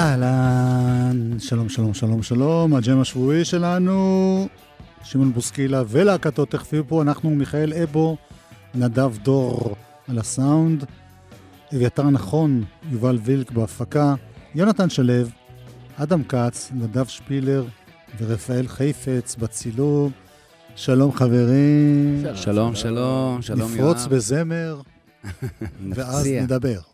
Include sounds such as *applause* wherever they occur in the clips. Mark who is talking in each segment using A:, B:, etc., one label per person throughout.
A: אהלן, שלום, שלום, שלום, שלום, הג'ם השבועי שלנו, שמעון בוסקילה ולהקתו תכף יהיו פה, אנחנו מיכאל אבו, נדב דור על הסאונד, אביתר נכון, יובל וילק בהפקה, יונתן שלו, אדם כץ, נדב שפילר ורפאל חיפץ בצילום. שלום חברים.
B: שלום, שלום, שלום יואב.
A: נפרוץ בזמר, *laughs* ואז נדבר.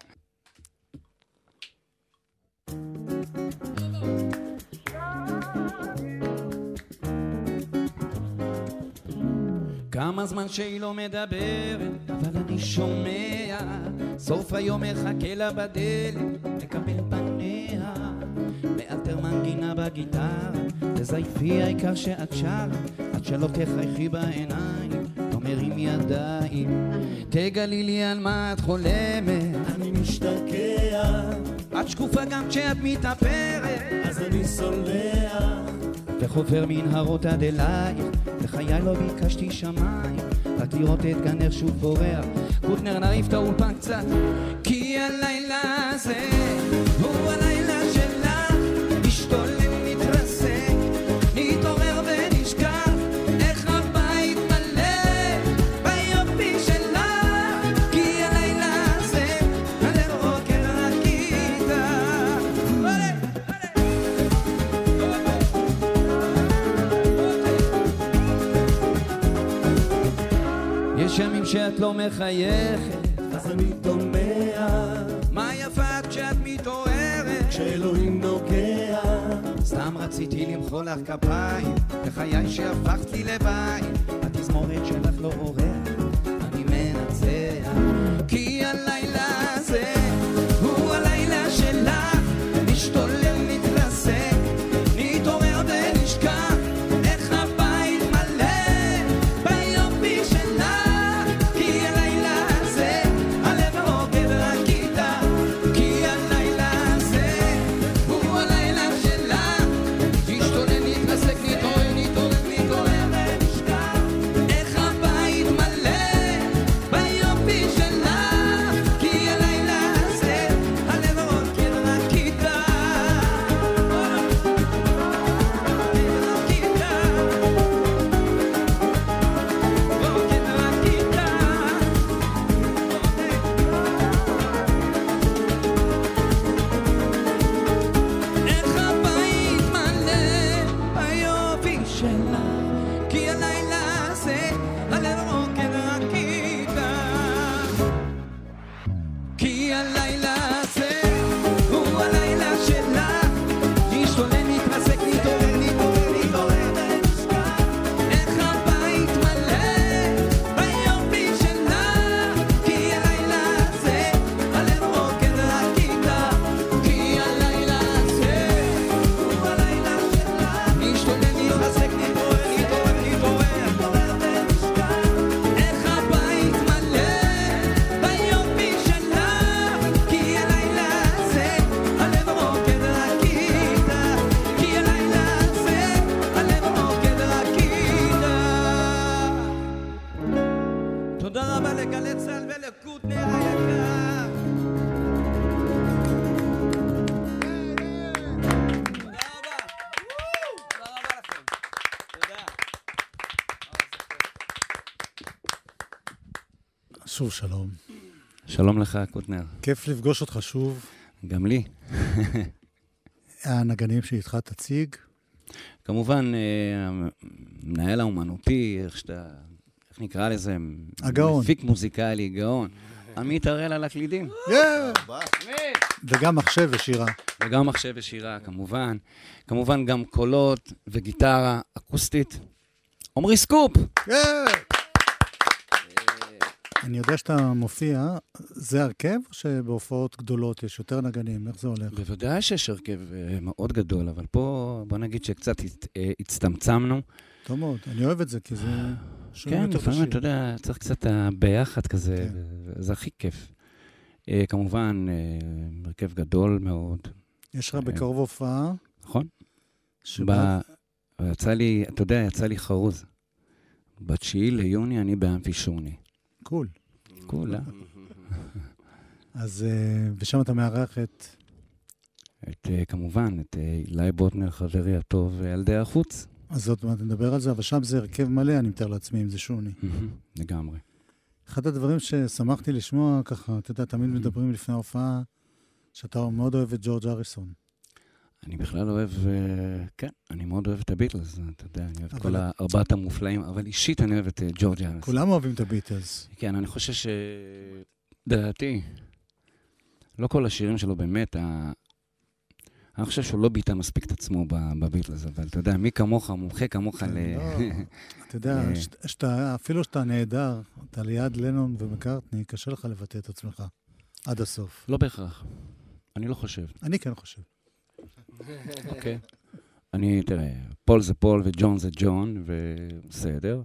B: כמה זמן שהיא לא מדברת, אבל אני שומע, סוף היום מחכה לה בדלת, לקבל פניה, מאלתר מנגינה בגיטרה, תזייפי העיקר שאת שרה, עד שלא תחייכי בעיניים, לא מרים ידיים, תגלי לי על מה את חולמת,
C: אני משתגע,
B: את שקופה גם כשאת מתאפרת,
C: אז אני סולח.
B: וחופר מנהרות עד אלייך, בחיי לא ביקשתי שמיים, רק לראות את גנך שוב בורח. קוטנר נעיף את האולפן קצת, כי הלילה הזה יש ימים שאת לא מחייכת,
C: אז אני דומע,
B: מה יפה את כשאת מתעוררת?
C: כשאלוהים נוגע,
B: סתם רציתי למחוא לך כפיים, בחיי שהפכת לי לבית, התזמורת שלך לא עוררת,
A: שוב שלום.
B: שלום לך, קוטנר.
A: כיף לפגוש אותך שוב.
B: גם לי. *laughs*
A: הנגנים שאיתך תציג.
B: כמובן, אה, המנהל האומנותי, איך שאתה, איך נקרא לזה?
A: הגאון.
B: מפיק מוזיקלי, גאון. עמית הראל על הקלידים.
A: וגם מחשב ושירה.
B: וגם מחשב ושירה, כמובן. כמובן גם קולות וגיטרה אקוסטית. עמרי סקופ!
A: אני יודע שאתה מופיע, זה הרכב או שבהופעות גדולות יש יותר נגנים? איך זה הולך?
B: בוודאי שיש הרכב אה, מאוד גדול, אבל פה בוא נגיד שקצת אה, הצטמצמנו.
A: טוב מאוד, אני אוהב את זה, כי זה שומעים
B: כן, לפעמים. אתה יודע, צריך קצת הביחד כזה,
A: כן.
B: זה הכי כיף. אה, כמובן, אה, הרכב גדול מאוד,
A: יש לך בקרוב הופעה,
B: נכון?
A: שבה...
B: יצא לי, אתה יודע, יצא לי חרוז. בתשיעי ליוני אני באמפי שוני.
A: קול.
B: כולה. *laughs*
A: אז, אה, ושם אתה מארח את...
B: את, אה, כמובן, את אה, אילי בוטנר, חברי הטוב, וילדי החוץ.
A: אז עוד מעט נדבר על זה, אבל שם זה הרכב מלא, אני מתאר לעצמי, אם זה שוני.
B: לגמרי.
A: אחד הדברים ששמחתי לשמוע, ככה, אתה יודע, תמיד מדברים לפני ההופעה, שאתה מאוד אוהב את ג'ורג' אריסון.
B: אני בכלל אוהב, אה, כן, אני מאוד אוהב את הביטלס, אתה יודע, אני אוהב את כל הארבעת המופלאים, אבל אישית אני אוהב את אה, ג'ורג' אריס.
A: כולם אוהבים את הביטלס.
B: כן, אני חושב ש... דעתי, לא כל השירים שלו באמת. אני חושב שהוא לא ביטא מספיק את עצמו בביטלס, אבל אתה יודע, מי כמוך, מומחה כמוך ל...
A: לא, *laughs* אתה יודע,
B: אה.
A: אפילו שאתה נהדר, אתה ליד לנון ומקארטני, קשה לך לבטא את עצמך עד הסוף.
B: לא בהכרח. אני לא חושב.
A: אני כן חושב.
B: אוקיי. *laughs* אני, תראה, פול זה פול וג'ון זה ג'ון, ובסדר.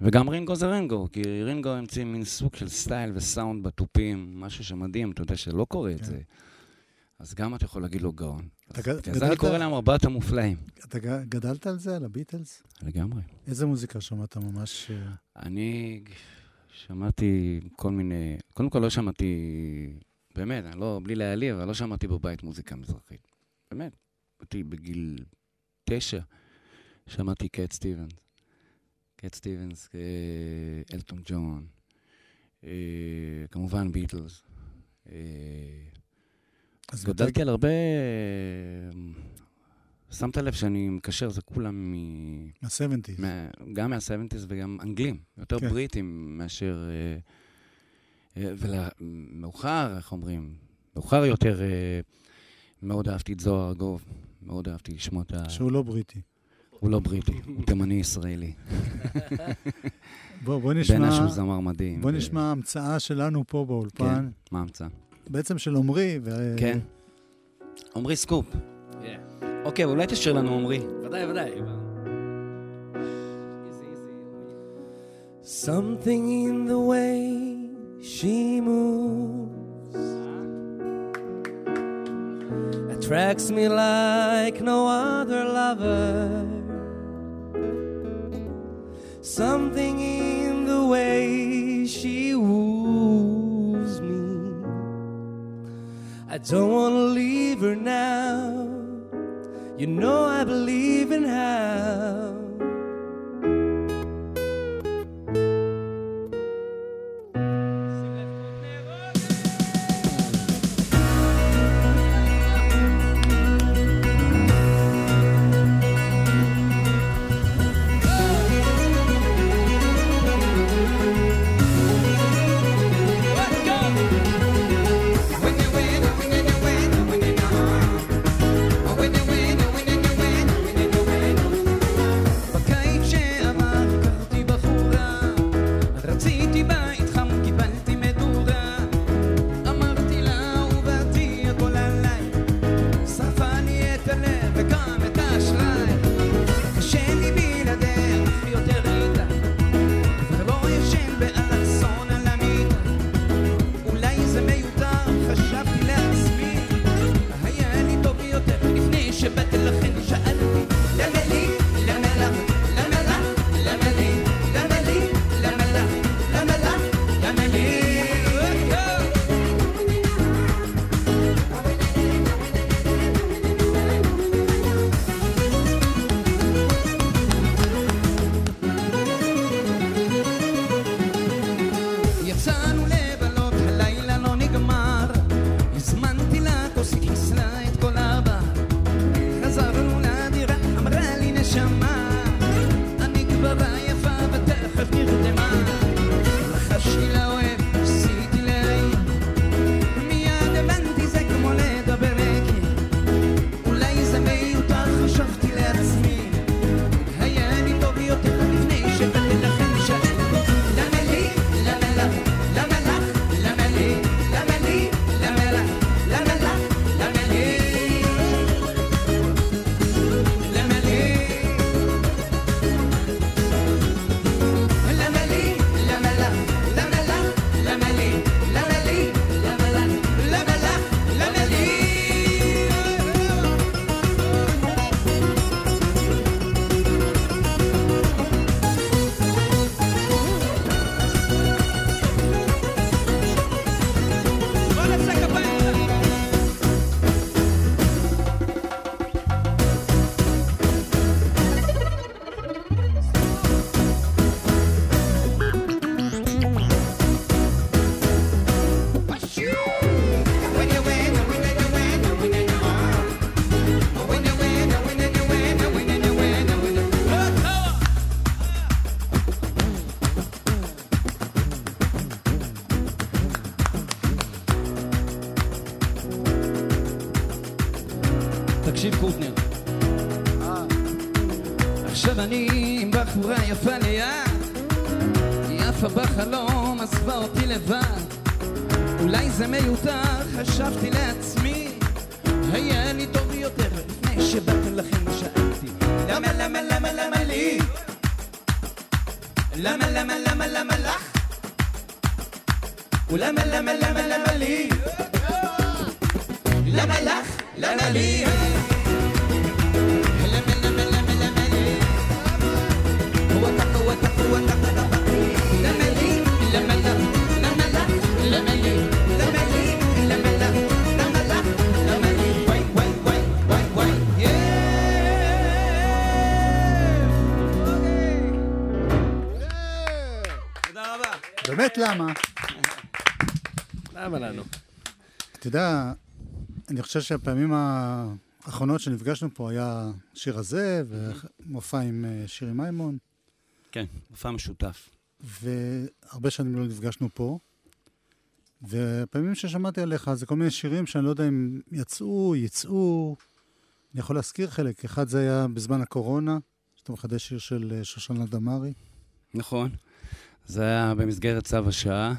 B: וגם רינגו זה רינגו, כי רינגו המציא מין סוג של סטייל וסאונד בתופים, משהו שמדהים, אתה יודע שלא קורה את
A: כן.
B: זה. אז גם אתה יכול להגיד לו גאון. אז אני קורא להם ארבעת המופלאים.
A: אתה גדלת על זה, על הביטלס?
B: לגמרי.
A: איזה מוזיקה שמעת ממש... אה,
B: אני שמעתי כל מיני, קודם כל לא שמעתי, באמת, אני לא, בלי להעליב, אבל לא שמעתי בבית מוזיקה מזרחית. באמת, הייתי בגיל תשע, שמעתי קט סטיבנס. קט סטיבנס, אה, אלטון ג'ון, אה, כמובן ביטלס. אה,
A: אז
B: גדלתי על הרבה... שמת לב שאני מקשר, זה כולם מ...
A: מה-70's.
B: מה, גם מה-70's וגם אנגלים, יותר
A: כן.
B: בריטים מאשר... ומאוחר, איך אומרים? מאוחר יותר, מאוד אהבתי את זוהר ארגוב, מאוד אהבתי לשמוע את ה...
A: שהוא לא בריטי.
B: הוא לא בריטי, הוא תימני ישראלי.
A: בוא, בוא נשמע...
B: שהוא זמר מדהים.
A: בוא
B: ו-
A: נשמע המצאה שלנו פה באולפן,
B: כן, מה ההמצאה?
A: בעצם של עמרי, ו...
B: כן. עמרי סקופ. אוקיי, אולי תשאיר לנו עמרי.
D: ודאי, ודאי.
C: Something in the way she moves attracts me like no other lover. Something in the way she woos me. I don't want to leave her now. You know I believe in how.
B: תקשיב קוטנר. עכשיו אני עם בחורה יפה ליד, היא עפה בחלום, עזבה אותי לבד. אולי זה מיותר, חשבתי לעצמי, היה לי טוב יותר לפני שבאתם לכם ושאלתי, למה למה למה למה לי? למה למה למה למה לך? ולמה למה למה למה לי? למה לך? למה לי למה למה למה למה לי הוא אתה הוא אתה הוא אתה למה לי למה לך למה לך למה לי למה לי למה לך למה לך למה לי וואי וואי וואי וואי וואי
C: תודה רבה.
A: באמת למה?
C: למה לנו?
A: אתה יודע, אני חושב שהפעמים האחרונות שנפגשנו פה היה השיר הזה, ומופע עם אה, שירי מימון,
D: כן, מופע משותף.
A: והרבה שנים לא נפגשנו פה. והפעמים ששמעתי עליך זה כל מיני שירים שאני לא יודע אם יצאו, יצאו. אני יכול להזכיר חלק. אחד זה היה בזמן הקורונה, שאתה מחדש שיר של אה, שושנה דמארי.
D: נכון. זה היה במסגרת צו השעה.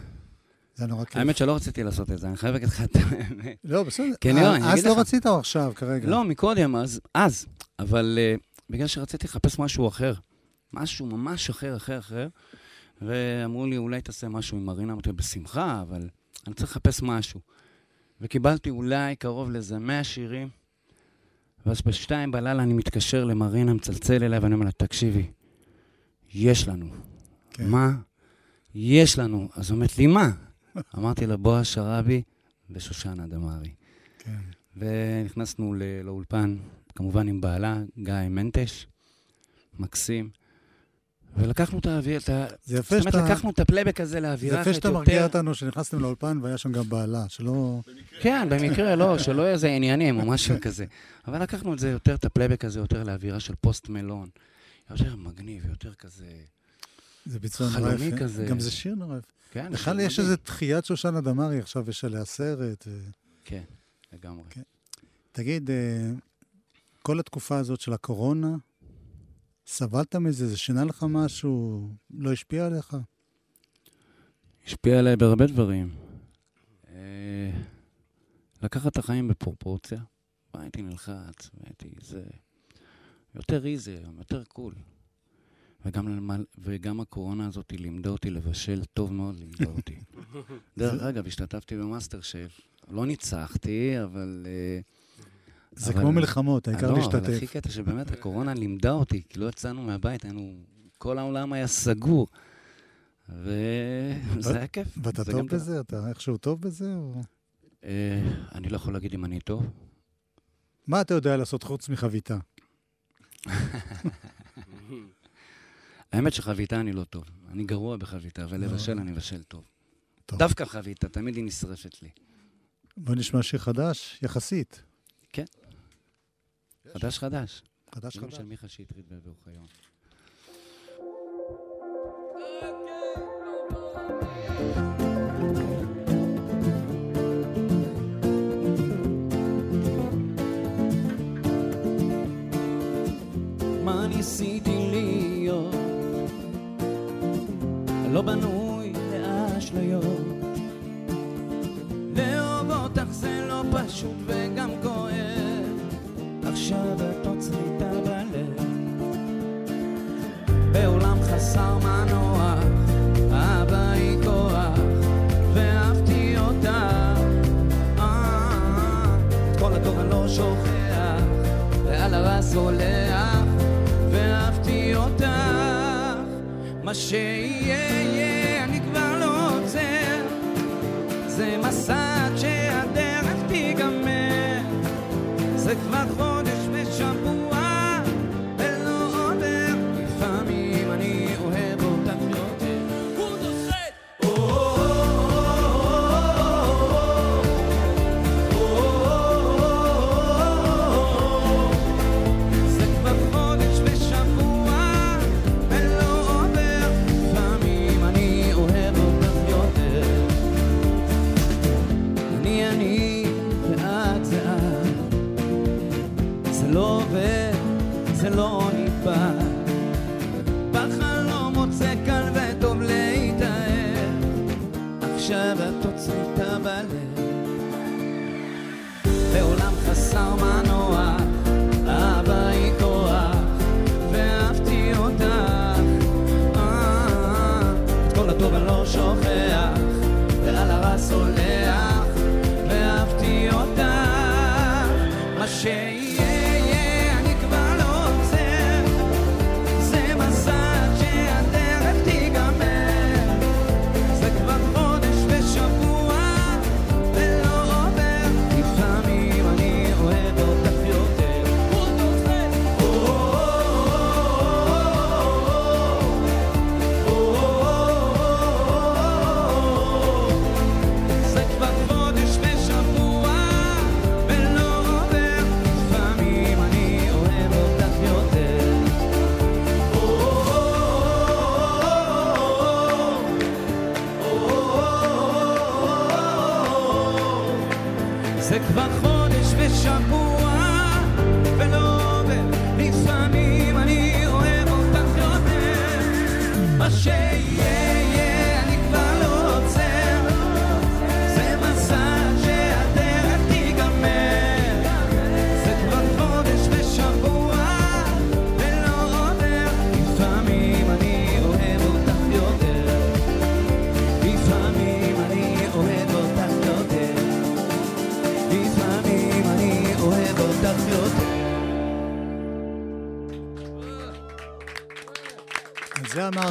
A: זה נורא כיף.
D: האמת שלא רציתי לעשות את זה, אני חייב להגיד לך את האמת.
A: לא, בסדר.
D: כן, לא, אני
A: אז
D: אגיד
A: לא
D: לך.
A: רצית או עכשיו, כרגע?
D: לא, מקודם, אז, אז. אבל uh, בגלל שרציתי לחפש משהו אחר. משהו ממש אחר, אחר, אחר. ואמרו לי, אולי תעשה משהו עם מרינה. אמרתי, בשמחה, אבל אני צריך לחפש משהו. וקיבלתי אולי קרוב לאיזה 100 שירים. ואז בשתיים בלילה אני מתקשר למרינה, מצלצל אליי, ואני אומר לה, תקשיבי, יש לנו.
A: כן.
D: מה? יש לנו. אז אומרת לי, מה? אמרתי לה, בועז שרעבי ושושנה דמארי.
A: כן.
D: ונכנסנו לאולפן, כמובן עם בעלה, גיא מנטש, מקסים. ולקחנו את האוויר, את ה...
A: זה יפה
D: זאת אומרת,
A: שאתה...
D: לקחנו את הפלייבק הזה
A: זה
D: לאווירה
A: יפה
D: אחרת
A: שאתה
D: יותר...
A: מרגיע אותנו שנכנסתם לאולפן והיה שם גם בעלה, שלא...
D: כן, במקרה, לא, שלא יהיה איזה עניינים או משהו כזה. אבל לקחנו את זה יותר, את הפלייבק הזה, יותר לאווירה של פוסט מלון. יותר מגניב, יותר כזה...
A: זה ביצוע נורא יפה.
D: כזה.
A: גם זה שיר נורא יפה.
D: כן,
A: בכלל יש. איזה תחיית שושנה דמארי, עכשיו יש עליה סרט. ו-
D: כן, לגמרי.
A: כן. תגיד, אה, כל התקופה הזאת של הקורונה, סבלת מזה? זה שינה לך משהו? לא השפיע עליך?
D: השפיע עליי בהרבה דברים. אה, לקחת את החיים בפרופורציה. הייתי נלחץ, והייתי זה... יותר easy היום, יותר cool. וגם, למל- וגם הקורונה הזאת לימדה אותי לבשל טוב מאוד, לימדה אותי. *laughs* דרך אגב, השתתפתי במאסטר שף. לא ניצחתי, אבל... אה,
A: זה
D: אבל-
A: כמו מלחמות, העיקר
D: לא, אבל הכי
A: להשתתף.
D: קטע שבאמת הקורונה לימדה אותי, כי לא יצאנו מהבית, היינו... כל העולם היה סגור. וזה היה כיף.
A: ואתה טוב. בזה? אתה איכשהו טוב בזה? או-
D: אה, אני לא יכול להגיד אם אני טוב.
A: מה אתה יודע לעשות חוץ מחביתה? *laughs*
D: האמת שחביתה אני לא טוב. אני גרוע בחביתה, אבל
A: לא.
D: לבשל אני מבשל טוב.
A: טוב.
D: דווקא חביתה, תמיד היא נשרפת לי.
A: בוא נשמע שיר חדש, יחסית.
D: חדש חדש.
A: חדש
D: אמא
A: חדש.
D: של מיכה שטרית ואוחיון.
B: מה ניסיתי להיות? לא בנוי לאשליות. לאהוב אותך זה לא פשוט וגם כואב. עכשיו את עוצרי את בלב.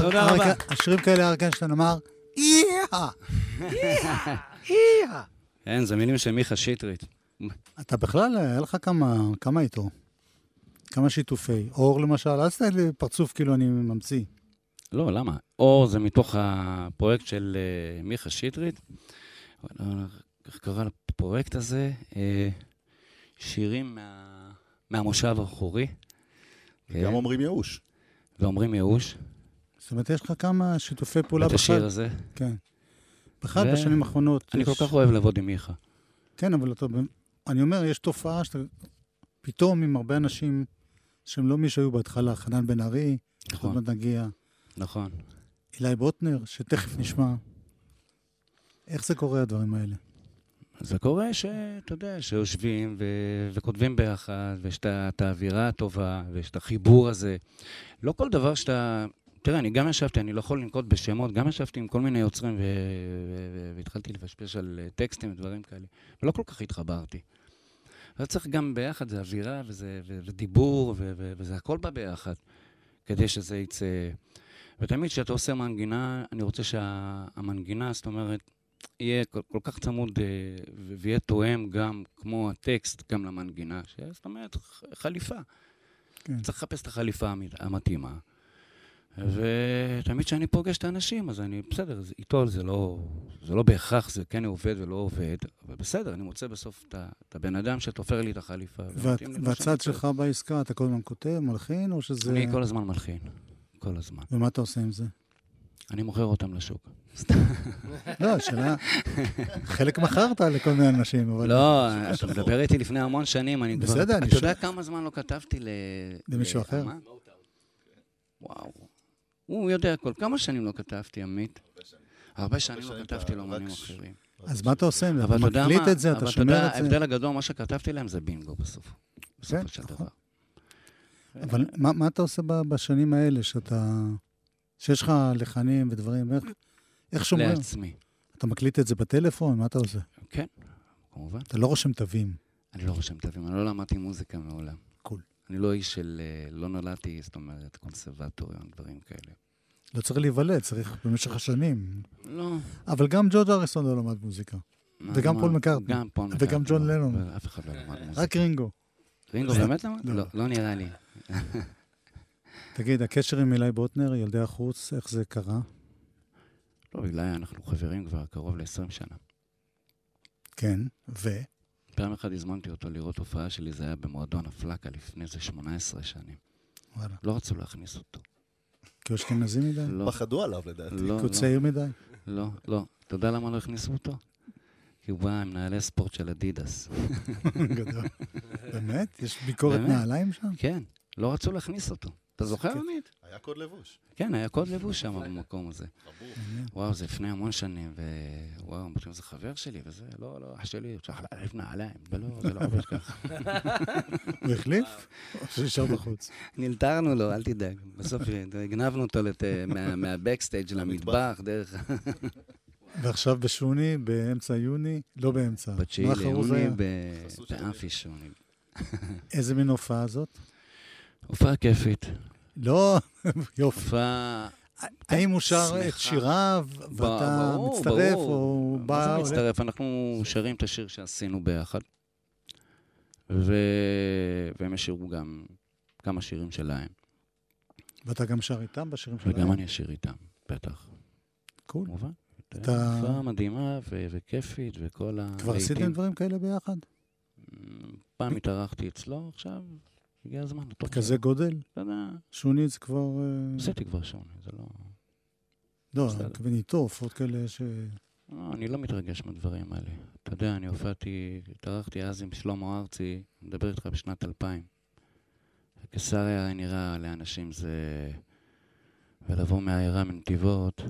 E: תודה רבה.
A: השירים כאלה אריק איינשטיין אמר, איה! איה!
B: כן, זה מילים של מיכה שטרית.
A: אתה בכלל, היה לך כמה, כמה איתו? כמה שיתופי? אור למשל, אל תסתכל לי פרצוף כאילו אני ממציא.
B: לא, למה? אור זה מתוך הפרויקט של אה, מיכה שטרית. איך קרא לפרויקט הזה? אה, שירים מה- מהמושב האחורי.
D: גם
B: כן,
D: אומרים ייאוש.
B: ואומרים ייאוש.
A: זאת אומרת, יש לך כמה שיתופי פעולה
B: את השיר. הזה.
A: כן. בכלל,
B: ו-
A: בשנים האחרונות.
B: אני
A: יש-
B: כל כך אוהב לעבוד עם מיכה.
A: כן, אבל אתה... אני אומר, יש תופעה שאתה... פתאום עם הרבה אנשים שהם לא מי שהיו בהתחלה, חנן בן ארי, עוד
B: נכון,
A: מעט נגיע,
B: נכון.
A: אילי בוטנר, שתכף נשמע. איך זה קורה, הדברים האלה?
B: זה קורה שאתה יודע, שיושבים ו- וכותבים ביחד, ויש את האווירה הטובה, ויש את החיבור הזה. לא כל דבר שאתה... תראה, אני גם ישבתי, אני לא יכול לנקוט בשמות, גם ישבתי עם כל מיני יוצרים והתחלתי לפשפש על אה, טקסטים ודברים כאלה, ולא כל כך התחברתי. אז צריך גם ביחד, זה אווירה וזה, ו- ודיבור, ו- ו- וזה הכל בא ביחד, כדי שזה יצא... ותמיד כשאתה עושה מנגינה, אני רוצה שהמנגינה, זאת אומרת, יהיה כל, כל כך צמוד אה, ויהיה תואם גם, כמו הטקסט, גם למנגינה, זאת אומרת, חליפה.
A: כן.
B: צריך לחפש את החליפה המת- המתאימה. ותמיד כשאני פוגש את האנשים, אז אני, בסדר, זה- איתו זה לא, זה לא בהכרח, זה כן עובד ולא עובד, אבל בסדר, אני מוצא בסוף את את הבן אדם שתופר לי את החליפה.
A: והצד. שלך בעסקה, אתה כל הזמן כותב, מלחין, או שזה...
B: אני כל הזמן מלחין, כל הזמן.
A: ומה אתה עושה עם זה?
B: אני מוכר אותם לשוק.
A: לא, השאלה... חלק מכרת לכל מיני אנשים, אבל...
B: לא, אתה מדבר איתי לפני המון שנים, אני כבר...
A: בסדר, אני
B: אתה יודע כמה זמן לא כתבתי ל...
A: למישהו אחר?
B: וואו. הוא יודע הכל. כמה שנים לא כתבתי, עמית? הרבה שנים לא
D: שנים
B: כתבתי
D: אתה
B: לאמנים
D: רק-
B: אחרים.
A: אז מה אתה עושה עם זה?
B: אבל
A: אתה
B: אתה
A: מקליט
B: מה?
A: את זה,
B: אבל
A: אתה
B: אתה יודע,
A: את זה?
B: ההבדל הגדול, מה שכתבתי להם זה בינגו בסוף. בסופו
A: כן,
B: של
A: נכון.
B: דבר.
A: אבל מה, אתה עושה בשנים האלה, שאתה... שיש לך לחנים ודברים, איך, איך שומרים?
B: לעצמי.
A: אתה מקליט את זה בטלפון? מה אתה עושה?
B: כן, כמובן.
A: אתה לא רושם תווים.
B: אני לא רושם תווים, אני לא למדתי מוזיקה מעולם.
A: קול.
B: אני לא איש של... אה, לא נולדתי, זאת אומרת, קונסרבטוריון, דברים כאלה.
A: לא צריך להיוולד, צריך במשך השנים.
B: לא.
A: אבל גם ג'ורג' אריסון לא למד מוזיקה. וגם
B: מה-
A: פול מקארטני.
B: גם פול
A: וגם
B: מקארטני.
A: ג'ון
B: לא,
A: לנון.
B: אף אחד לא למד מוזיקה.
A: רק רינגו.
B: רינגו באמת למד?
A: לא.
B: לא, לא נראה לי.
A: תגיד, הקשר עם אילי בוטנר, ילדי החוף, איך זה קרה?
B: לא, בגלל אנחנו חברים כבר קרוב ל-20 שנה.
A: כן, ו?
B: פעם אחת הזמנתי אותו לראות הופעה שלי, זה היה במועדון הפלקה לפני איזה 18 שנים.
A: וואלה.
B: לא רצו להכניס אותו.
A: כי הוא אשכנזי מדי?
B: לא,
D: פחדו עליו לדעתי.
B: לא,
A: כי הוא
B: לא,
A: צעיר מדי?
B: לא, לא. אתה יודע למה לא הכניסו אותו? כי הוא בא עם נעלי ספורט של אדידס. *laughs*
A: גדול. באמת? יש ביקורת
B: באמת?
A: נעליים שם?
B: כן, לא רצו להכניס אותו. אתה זוכר, עמית?
D: היה קוד לבוש.
B: כן, היה קוד לבוש שם במקום הזה. וואו, זה לפני המון שנים, ווואו, אמרתי, זה חבר שלי וזה, לא, לא, אח שלי, צריך להחליף נעליים, ולא, זה לא עובד ככה. *laughs*
A: הוא החליף? *laughs* או שנשאר בחוץ?
B: נלתרנו לו, אל תדאג. בסוף הגנבנו אותו מהבקסטייג' *laughs* למטבח, דרך...
A: ועכשיו בשוני, באמצע יוני, לא באמצע.
B: בתשיעי ליוני
A: היה?
B: ב-
D: חסות של
B: באמפי שוני.
A: איזה מין הופעה זאת?
B: הופעה כיפית.
A: לא, *laughs* יופי.
B: הופעה...
A: האם הוא שר. את שיריו, ואתה מצטרף. או
B: מה
A: בא...
B: זה
A: עולה?
B: מצטרף? אנחנו שרים את השיר שעשינו ביחד. והם ישירו גם כמה שירים שלהם,
A: ואתה גם שר איתם בשירים שלהם?
B: וגם אני אשיר איתם, בטח,
A: קול.
B: כמובן.
A: אתה-
B: הופעה מדהימה ו- וכיפית, וכל ה...
A: כבר עשיתם דברים כאלה ביחד?
B: פעם התארחתי אצלו, עכשיו הגיע הזמן.
A: בכזה
B: שלו.
A: גודל?
B: אתה יודע,
A: שוני זה כבר... אה,
B: עשיתי כבר שוני, זה לא...
A: לא. אני איתו, הופעות כאלה ש...
B: לא, אני לא מתרגש מהדברים האלה. אתה יודע, אני הופעתי, התארחתי אז עם שלמה ארצי, מדבר איתך בשנת 2000. קיסריה היה נראה לאנשים זה... ולבוא מהעיירה מנתיבות,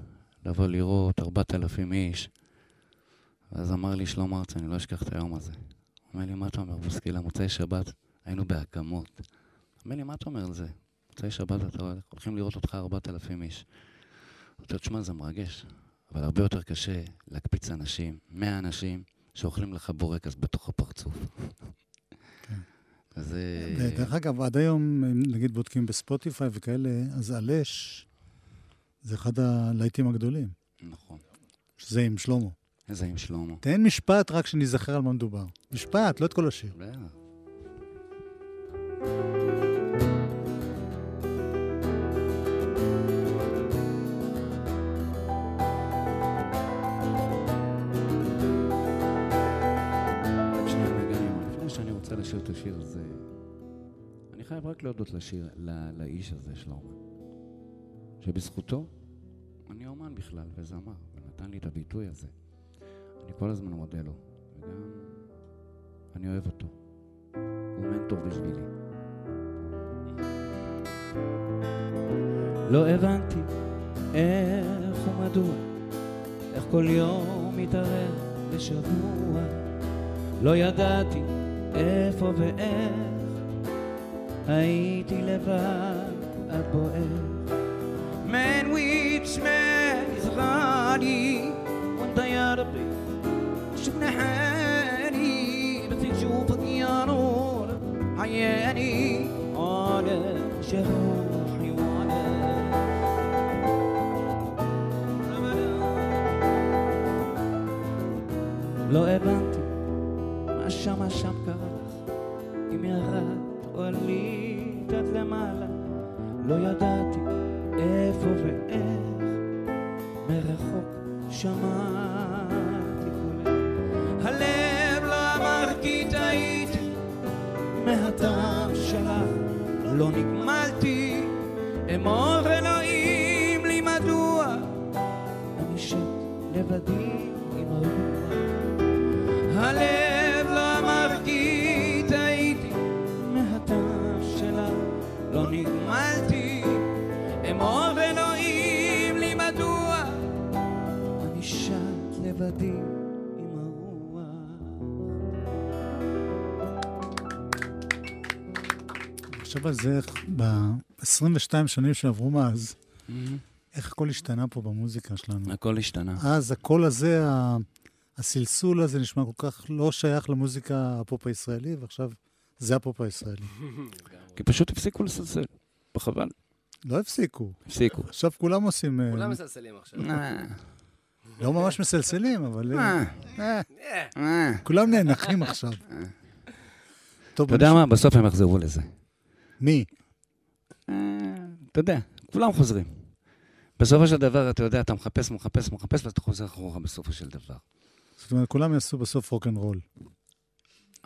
B: לבוא לראות 4,000 איש. ואז אמר לי שלמה ארצי, אני לא אשכח את היום הזה. אומר לי, מה אתה אומר, בוסקילה, מוצאי שבת, היינו בהקמות. אומר לי, מה אתה אומר על זה? מוצאי שבת, אתה הולכים לראות אותך 4,000 איש. אמרתי לו, תשמע, זה מרגש. אבל הרבה יותר קשה להקפיץ אנשים, 100 אנשים, שאוכלים לך בורקס בתוך הפרצוף.
A: כן.
B: זה...
A: דרך אגב, עד היום, אם נגיד בודקים בספוטיפיי וכאלה, אז אלש זה אחד הלהיטים הגדולים,
B: נכון.
A: שזה עם שלמה.
B: איזה עם שלמה.
A: תן משפט רק שניזכר על מה מדובר. משפט, לא את כל השיר.
B: בטח. רק להודות לשיר, ל- לאיש הזה, שלמה, שבזכותו אני אומן בכלל וזמר, ונתן לי את הביטוי הזה. אני כל הזמן מודה לו, וגם אני אוהב אותו. הוא מנטור בשבילי.
F: לא הבנתי איך ומדוע, איך כל יום מתערב בשבוע. לא ידעתי איפה ואיך, הייתי לבד עד בוער. Man which man is running, one day out of it, جروحي وعلى לא הבנתי מה שם מה שם קרה לך אם ירד או עלית עד למעלה לא ידעתי איפה ואיך מרחוק שמעתי קולך הלב לא אמר כי טעיתי מהטעם שלך לא נגמלתי Immoral.
A: חושב על זה, איך ב-22 שנים שעברו מאז, איך הכל השתנה פה במוזיקה שלנו.
B: הכל השתנה.
A: אז הקול הזה, ה- הסלסול הזה נשמע כל כך לא שייך למוזיקה הפופ הישראלי, ועכשיו זה הפופ הישראלי.
B: כי פשוט הפסיקו לסלסל. וחבל.
A: לא הפסיקו.
B: הפסיקו.
A: עכשיו כולם עושים... אה,
C: כולם מסלסלים עכשיו.
B: אה,
A: לא ממש מסלסלים, אבל... אה. כולם נאנחים עכשיו.
B: אתה יודע מה? בסוף הם יחזרו לזה.
A: מי?
B: אה, אתה יודע, כולם חוזרים. בסופו של דבר, אתה יודע, אתה מחפש, מחפש, מחפש, ואתה חוזר אחורה בסופו של דבר.
A: זאת אומרת, כולם יעשו בסוף רוקנרול.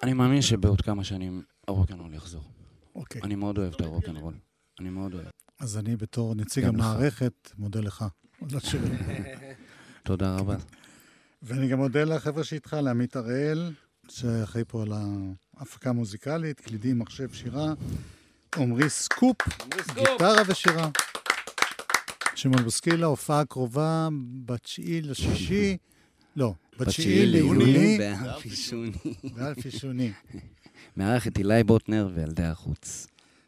B: אני מאמין שבעוד כמה שנים הרוקנרול יחזור.
A: אוקיי.
B: אני מאוד אוהב את הרוקנרול. אני מאוד אוהב.
A: אז אני בתור נציג. המערכת, מודה לך. השירים. *laughs*
B: תודה רבה.
A: ואני גם מודה לחבר'ה שאיתך, לעמית הראל, שאחראי פה על ההפקה המוזיקלית, קלידים, מחשב, שירה, עמרי סקופ, גיטרה ושירה. שמעון בוסקילה, הופעה קרובה בתשיעי לשישי, לא, בתשיעי ליוני,
B: באלפי שוני.
A: באלפי שוני.
B: מארח את אילי בוטנר וילדי החוץ.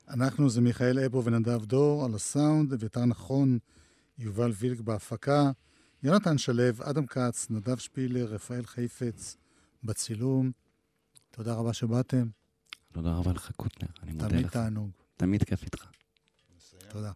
A: אנחנו זה מיכאל אבו ונדב דור על הסאונד, אביתר נכון, יובל וילק בהפקה, יונתן שלו, אדם כץ, נדב שפילר, רפאל חיפץ בצילום. תודה רבה שבאתם,
B: תודה רבה לך, קוטנר. אני מודה
A: תמיד
B: לך.
A: תענוג.
B: תמיד כיף איתך.
A: תודה.